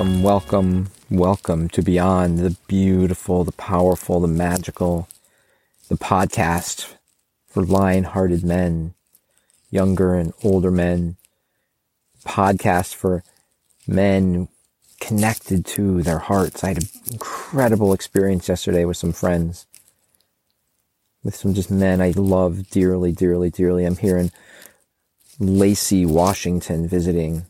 Welcome, welcome, welcome to Beyond the Beautiful, the Powerful, the Magical, the podcast for lion hearted men, younger and older men, podcast for men connected to their hearts. I had an incredible experience yesterday with some friends, with some just men I love dearly, dearly, dearly. I'm here in Lacey, Washington, visiting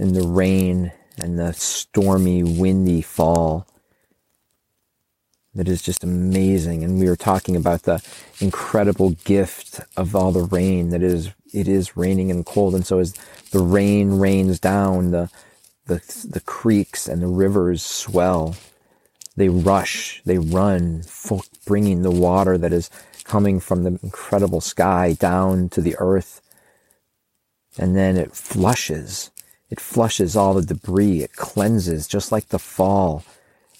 in the rain and the stormy, windy fall that is just amazing. And we were talking about the incredible gift of all the rain that is, it is raining and cold. And so as the rain rains down, the, the, the creeks and the rivers swell. They rush, they run, bringing the water that is coming from the incredible sky down to the earth. And then it flushes it flushes all the debris. It cleanses just like the fall.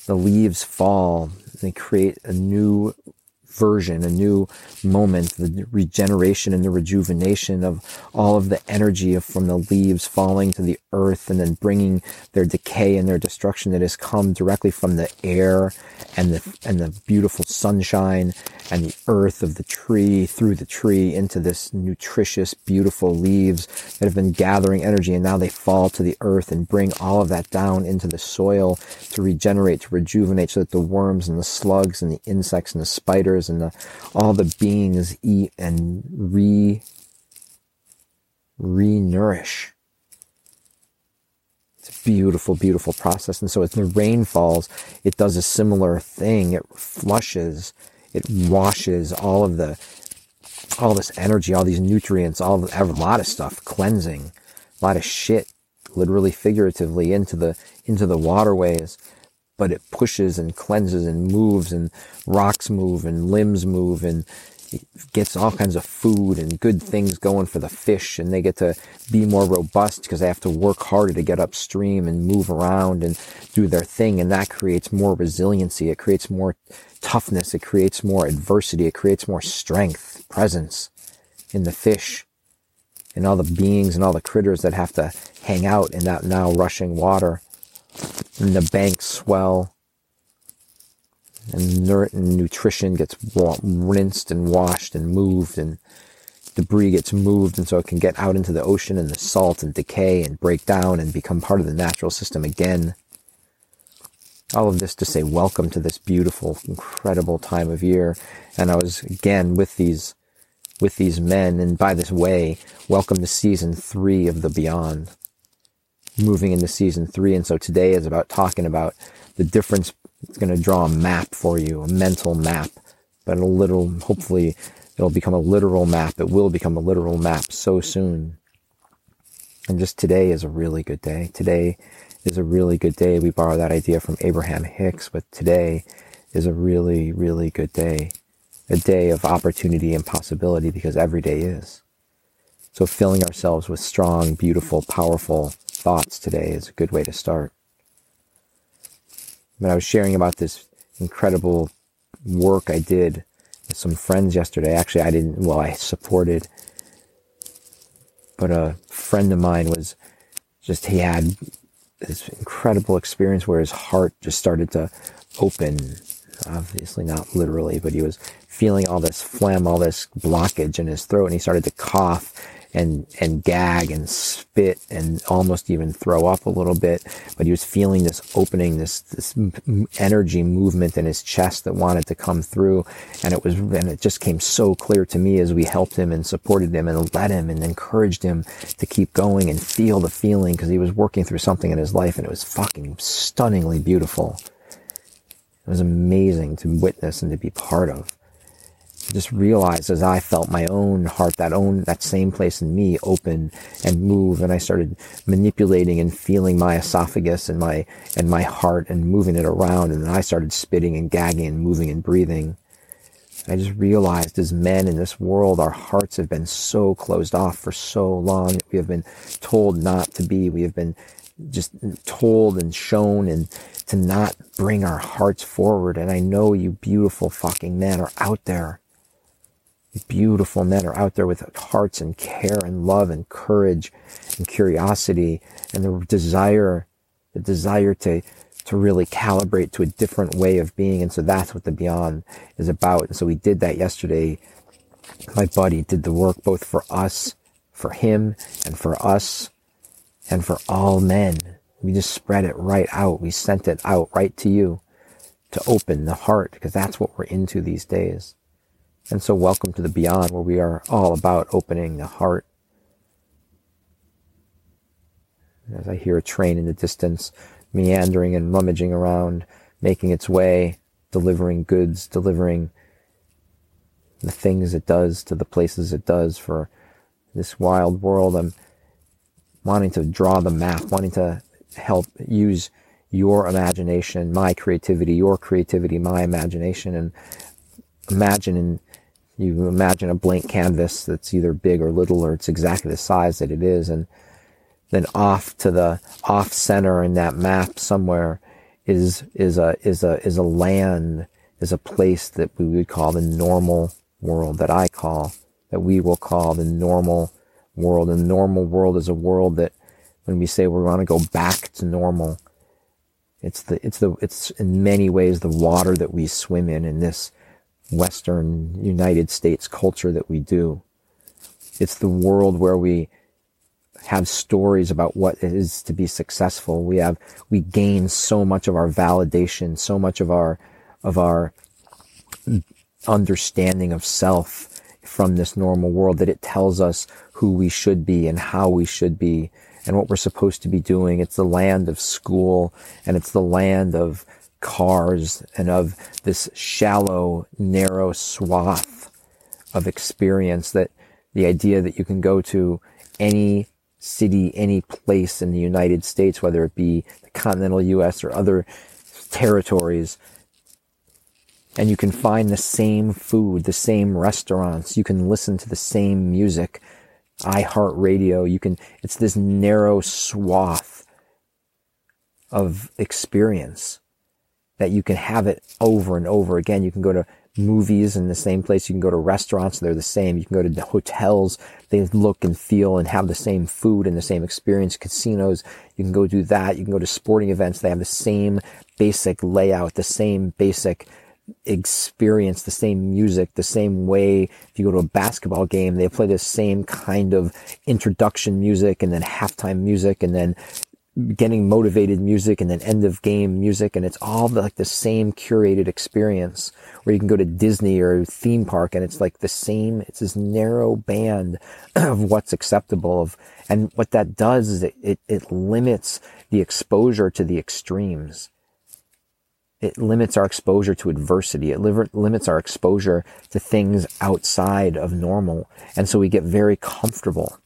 The leaves fall. They create a new version, a new moment, the regeneration and the rejuvenation of all of the energy from the leaves falling to the earth and then bringing their decay and their destruction that has come directly from the air and the, and the beautiful sunshine and the earth of the tree through the tree into this nutritious, beautiful leaves that have been gathering energy. And now they fall to the earth and bring all of that down into the soil to regenerate, to rejuvenate so that the worms and the slugs and the insects and the spiders and the, all the beings eat and re, re-nourish. It's a beautiful, beautiful process. And so as the rain falls, it does a similar thing. It flushes it washes all of the, all this energy, all these nutrients, all the, a lot of stuff, cleansing, a lot of shit, literally figuratively into the, into the waterways. But it pushes and cleanses and moves and rocks move and limbs move and gets all kinds of food and good things going for the fish and they get to be more robust because they have to work harder to get upstream and move around and do their thing. And that creates more resiliency. It creates more toughness. It creates more adversity. It creates more strength presence in the fish and all the beings and all the critters that have to hang out in that now rushing water and the banks swell and, nutrition gets rinsed and washed and moved and debris gets moved and so it can get out into the ocean and the salt and decay and break down and become part of the natural system again. All of this to say welcome to this beautiful, incredible time of year. And I was again with these, with these men and by this way, welcome to season three of the beyond. Moving into season three. And so today is about talking about the difference it's going to draw a map for you, a mental map, but a little, hopefully it'll become a literal map. It will become a literal map so soon. And just today is a really good day. Today is a really good day. We borrow that idea from Abraham Hicks, but today is a really, really good day. A day of opportunity and possibility because every day is. So filling ourselves with strong, beautiful, powerful thoughts today is a good way to start. But I was sharing about this incredible work I did with some friends yesterday. Actually, I didn't, well, I supported, but a friend of mine was just, he had this incredible experience where his heart just started to open. Obviously not literally, but he was feeling all this phlegm, all this blockage in his throat, and he started to cough and, and gag and spit and almost even throw up a little bit. But he was feeling this opening, this, this energy movement in his chest that wanted to come through. And it was, and it just came so clear to me as we helped him and supported him and led him and encouraged him to keep going and feel the feeling because he was working through something in his life and it was fucking stunningly beautiful. It was amazing to witness and to be part of just realized as I felt my own heart, that own, that same place in me open and move. And I started manipulating and feeling my esophagus and my, and my heart and moving it around. And then I started spitting and gagging and moving and breathing. I just realized as men in this world, our hearts have been so closed off for so long. We have been told not to be. We have been just told and shown and to not bring our hearts forward. And I know you beautiful fucking men are out there beautiful men are out there with hearts and care and love and courage and curiosity and the desire the desire to, to really calibrate to a different way of being. And so that's what the beyond is about. And so we did that yesterday. My buddy did the work both for us, for him, and for us, and for all men. We just spread it right out. We sent it out right to you to open the heart because that's what we're into these days. And so welcome to the beyond where we are all about opening the heart. As I hear a train in the distance, meandering and rummaging around, making its way, delivering goods, delivering the things it does to the places it does for this wild world. I'm wanting to draw the map, wanting to help use your imagination, my creativity, your creativity, my imagination, and imagine and you imagine a blank canvas that's either big or little or it's exactly the size that it is and then off to the off center in that map somewhere is is a is a is a land is a place that we would call the normal world that I call that we will call the normal world. And the normal world is a world that when we say we want to go back to normal it's the it's the it's in many ways the water that we swim in in this Western United States culture that we do. It's the world where we have stories about what it is to be successful. We have, we gain so much of our validation, so much of our, of our understanding of self from this normal world that it tells us who we should be and how we should be and what we're supposed to be doing. It's the land of school and it's the land of cars and of this shallow, narrow swath of experience that the idea that you can go to any city, any place in the United States, whether it be the continental U.S. or other territories, and you can find the same food, the same restaurants, you can listen to the same music, iHeartRadio, you can, it's this narrow swath of experience that you can have it over and over again. You can go to movies in the same place. You can go to restaurants. They're the same. You can go to hotels. They look and feel and have the same food and the same experience. Casinos. You can go do that. You can go to sporting events. They have the same basic layout, the same basic experience, the same music, the same way. If you go to a basketball game, they play the same kind of introduction music and then halftime music and then getting motivated music and then end of game music and it's all like the same curated experience where you can go to Disney or theme park and it's like the same it's this narrow band of what's acceptable of and what that does is it, it, it limits the exposure to the extremes it limits our exposure to adversity. It limits our exposure to things outside of normal. And so we get very comfortable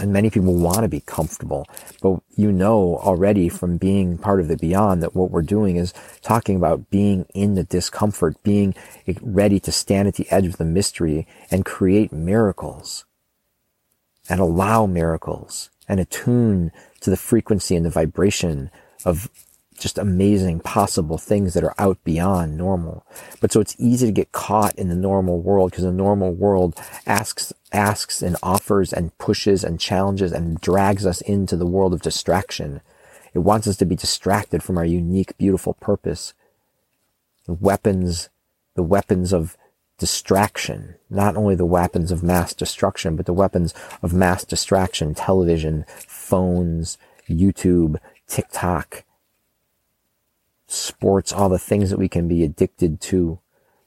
and many people want to be comfortable, but you know already from being part of the beyond that what we're doing is talking about being in the discomfort, being ready to stand at the edge of the mystery and create miracles. And allow miracles and attune to the frequency and the vibration of just amazing possible things that are out beyond normal. But so it's easy to get caught in the normal world because the normal world asks, asks and offers and pushes and challenges and drags us into the world of distraction. It wants us to be distracted from our unique, beautiful purpose. The weapons, the weapons of distraction, not only the weapons of mass destruction, but the weapons of mass distraction, television, phones, YouTube, TikTok, sports, all the things that we can be addicted to,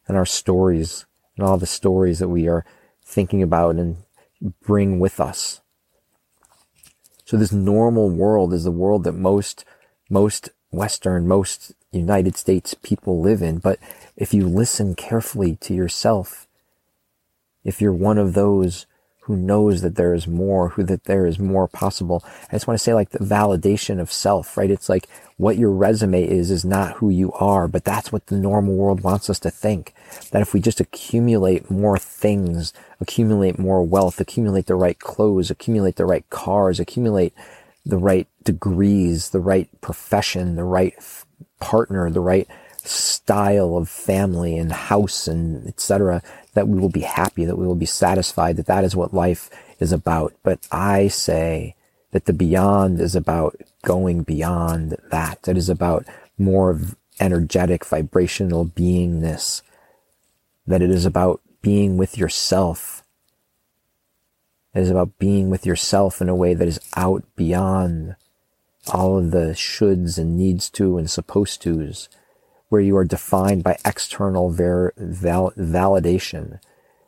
and our stories, and all the stories that we are thinking about and bring with us. So this normal world is the world that most, most Western, most United States people live in. But if you listen carefully to yourself, if you're one of those who knows that there is more, who that there is more possible. I just want to say like the validation of self, right? It's like what your resume is, is not who you are, but that's what the normal world wants us to think. That if we just accumulate more things, accumulate more wealth, accumulate the right clothes, accumulate the right cars, accumulate the right degrees, the right profession, the right partner, the right style of family and house and etc that we will be happy that we will be satisfied that that is what life is about but i say that the beyond is about going beyond that. It is about more energetic, vibrational beingness. That it is about being with yourself. It is about being with yourself in a way that is out beyond all of the shoulds and needs to and supposed tos, where you are defined by external ver- val- validation,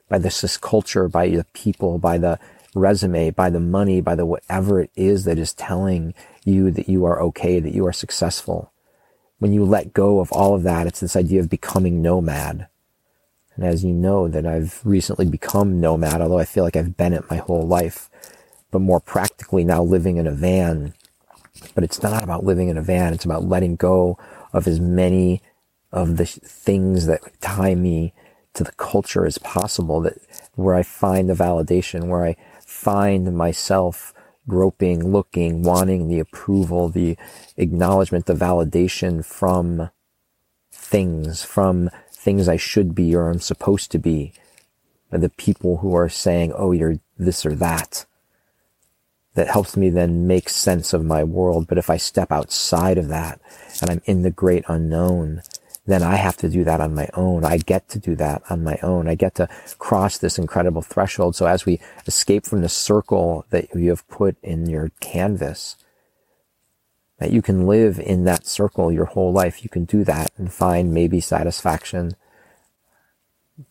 by the culture, by the people, by the resume, by the money, by the whatever it is that is telling you that you are okay, that you are successful. When you let go of all of that, it's this idea of becoming nomad. And as you know that I've recently become nomad, although I feel like I've been it my whole life, but more practically now living in a van. But it's not about living in a van. It's about letting go of as many of the things that tie me to the culture as possible that where I find the validation, where I find myself groping, looking, wanting the approval, the acknowledgement, the validation from things, from things I should be or I'm supposed to be, the people who are saying, oh, you're this or that. That helps me then make sense of my world. But if I step outside of that and I'm in the great unknown, then I have to do that on my own. I get to do that on my own. I get to cross this incredible threshold. So as we escape from the circle that you have put in your canvas, that you can live in that circle your whole life. You can do that and find maybe satisfaction.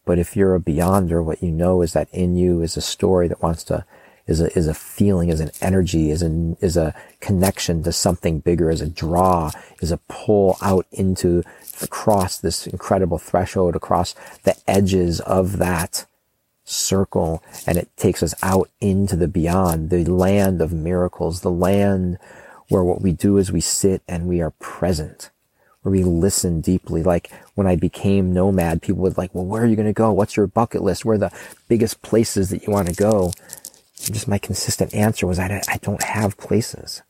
But if you're a beyonder, what you know is that in you is a story that wants to is a, is a feeling, is an energy, is a, is a connection to something bigger, is a draw, is a pull out into, across this incredible threshold, across the edges of that circle. And it takes us out into the beyond, the land of miracles, the land where what we do is we sit and we are present where we listen deeply. Like when I became nomad, people would like, well, where are you going to go? What's your bucket list? Where are the biggest places that you want to go? Just my consistent answer was I, I don't have places.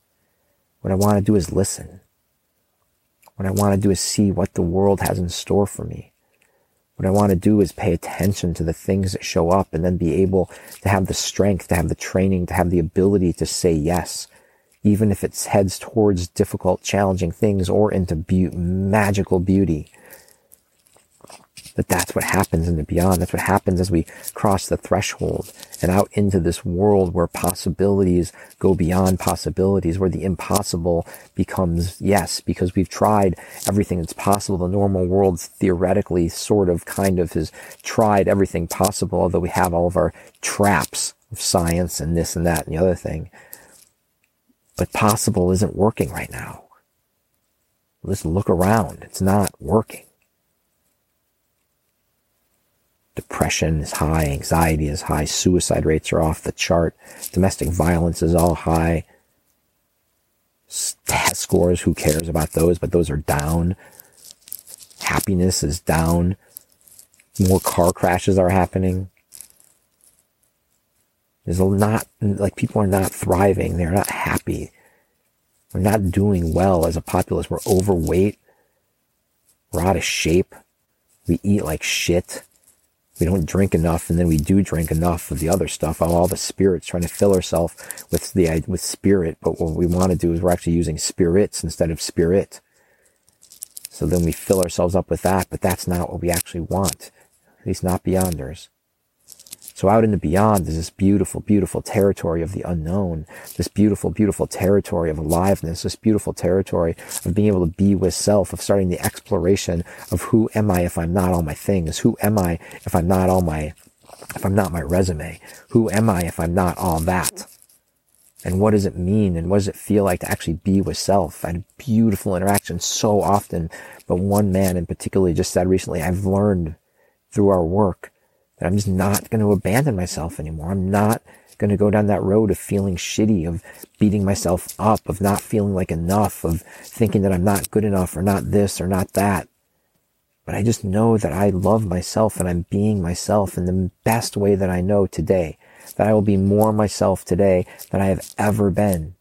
What I want to do is listen. What I want to do is see what the world has in store for me. What I want to do is pay attention to the things that show up and then be able to have the strength, to have the training, to have the ability to say yes, even if it heads towards difficult, challenging things or into be- magical beauty that that's what happens in the beyond. That's what happens as we cross the threshold and out into this world where possibilities go beyond possibilities, where the impossible becomes yes, because we've tried everything that's possible. The normal world theoretically sort of kind of has tried everything possible, although we have all of our traps of science and this and that and the other thing. But possible isn't working right now. Let's look around. It's not working. Depression is high, anxiety is high, suicide rates are off the chart, domestic violence is all high. Test scores, who cares about those? But those are down. Happiness is down. More car crashes are happening. There's a not, like people are not thriving. They're not happy. We're not doing well as a populace. We're overweight. We're out of shape. We eat like shit we don't drink enough and then we do drink enough of the other stuff. All the spirits trying to fill ourselves with the with spirit but what we want to do is we're actually using spirits instead of spirit. So then we fill ourselves up with that but that's not what we actually want at least not beyonders so out in the beyond is this beautiful, beautiful territory of the unknown, this beautiful, beautiful territory of aliveness, this beautiful territory of being able to be with self, of starting the exploration of who am I if I'm not all my things? Who am I if I'm not all my, if I'm not my resume? Who am I if I'm not all that? And what does it mean? And what does it feel like to actually be with self? I had beautiful interactions so often, but one man in particular just said recently, I've learned through our work that I'm just not going to abandon myself anymore. I'm not going to go down that road of feeling shitty, of beating myself up, of not feeling like enough, of thinking that I'm not good enough or not this or not that. But I just know that I love myself and I'm being myself in the best way that I know today. That I will be more myself today than I have ever been.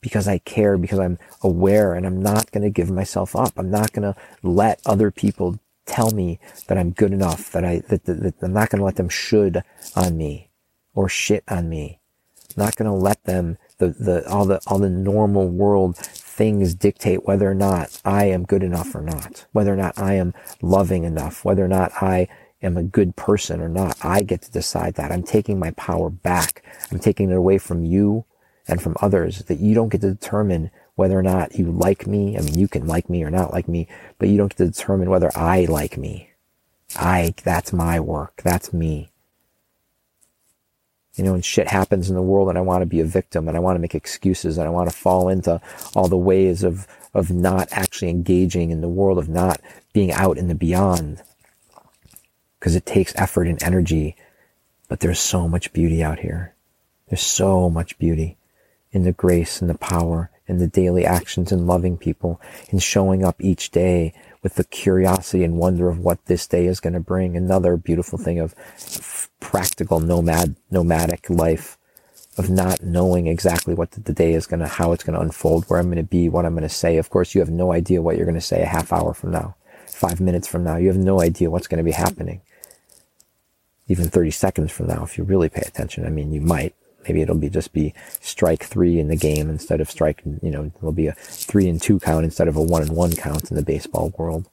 Because I care, because I'm aware and I'm not going to give myself up. I'm not going to let other people tell me that I'm good enough, that I, that, that, that I'm not going to let them should on me or shit on me. I'm not going to let them The, the, all the, all the normal world things dictate whether or not I am good enough or not, whether or not I am loving enough, whether or not I am a good person or not. I get to decide that. I'm taking my power back. I'm taking it away from you and from others that you don't get to determine whether or not you like me. I mean, you can like me or not like me, but you don't get to determine whether I like me. I, that's my work. That's me. You know, and shit happens in the world and I want to be a victim and I want to make excuses and I want to fall into all the ways of, of not actually engaging in the world, of not being out in the beyond. Because it takes effort and energy, but there's so much beauty out here. There's so much beauty in the grace and the power and the daily actions and loving people and showing up each day with the curiosity and wonder of what this day is going to bring. Another beautiful thing of practical nomad, nomadic life of not knowing exactly what the day is going to, how it's going to unfold, where I'm going to be, what I'm going to say. Of course, you have no idea what you're going to say a half hour from now, five minutes from now. You have no idea what's going to be happening. Even 30 seconds from now, if you really pay attention. I mean, you might, maybe it'll be just be strike three in the game instead of strike, you know, it'll be a three and two count instead of a one and one count in the baseball world.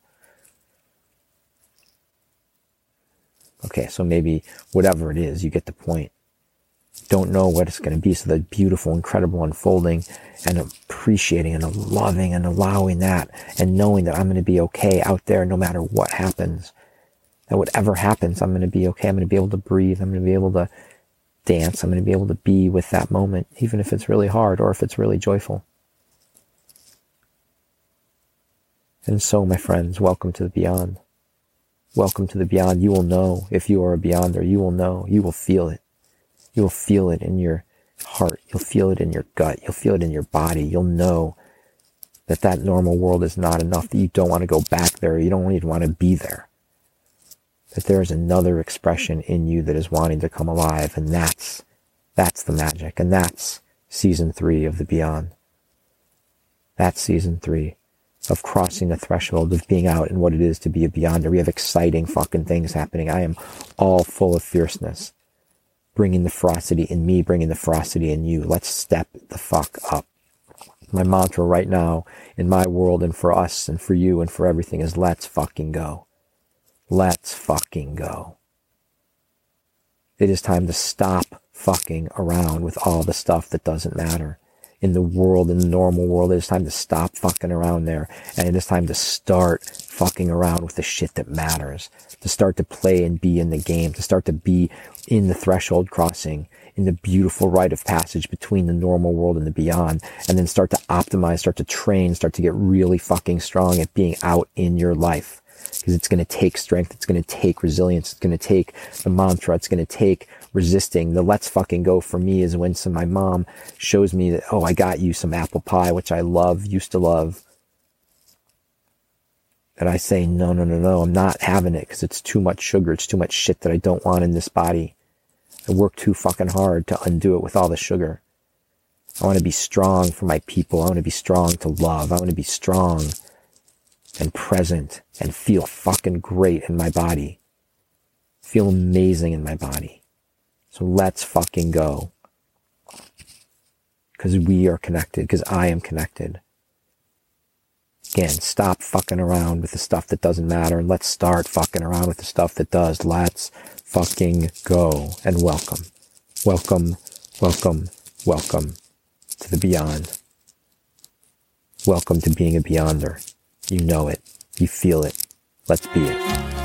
Okay, so maybe whatever it is, you get the point. Don't know what it's going to be. So the beautiful, incredible unfolding and appreciating and loving and allowing that and knowing that I'm going to be okay out there no matter what happens. That whatever happens, I'm going to be okay. I'm going to be able to breathe. I'm going to be able to dance. I'm going to be able to be with that moment, even if it's really hard or if it's really joyful. And so, my friends, welcome to the beyond. Welcome to the beyond. You will know if you are a beyonder. You will know. You will feel it. You will feel it in your heart. You'll feel it in your gut. You'll feel it in your body. You'll know that that normal world is not enough, that you don't want to go back there. You don't even want to be there that there is another expression in you that is wanting to come alive. And that's, that's the magic. And that's season three of the beyond. That's season three of crossing the threshold of being out and what it is to be a beyonder. We have exciting fucking things happening. I am all full of fierceness. Bringing the ferocity in me, bringing the ferocity in you. Let's step the fuck up. My mantra right now in my world and for us and for you and for everything is let's fucking go. Let's fucking go. It is time to stop fucking around with all the stuff that doesn't matter. In the world, in the normal world, it is time to stop fucking around there. And it is time to start fucking around with the shit that matters. To start to play and be in the game. To start to be in the threshold crossing. In the beautiful rite of passage between the normal world and the beyond. And then start to optimize, start to train, start to get really fucking strong at being out in your life because it's going to take strength. It's going to take resilience. It's going to take the mantra. It's going to take resisting. The let's fucking go for me is when some, my mom shows me that, oh, I got you some apple pie, which I love, used to love. And I say, no, no, no, no, I'm not having it because it's too much sugar. It's too much shit that I don't want in this body. I work too fucking hard to undo it with all the sugar. I want to be strong for my people. I want to be strong to love. I want to be strong and present and feel fucking great in my body. Feel amazing in my body. So let's fucking go. Cause we are connected, cause I am connected. Again, stop fucking around with the stuff that doesn't matter and let's start fucking around with the stuff that does. Let's fucking go and welcome. Welcome, welcome, welcome to the beyond. Welcome to being a beyonder. You know it. You feel it. Let's be it.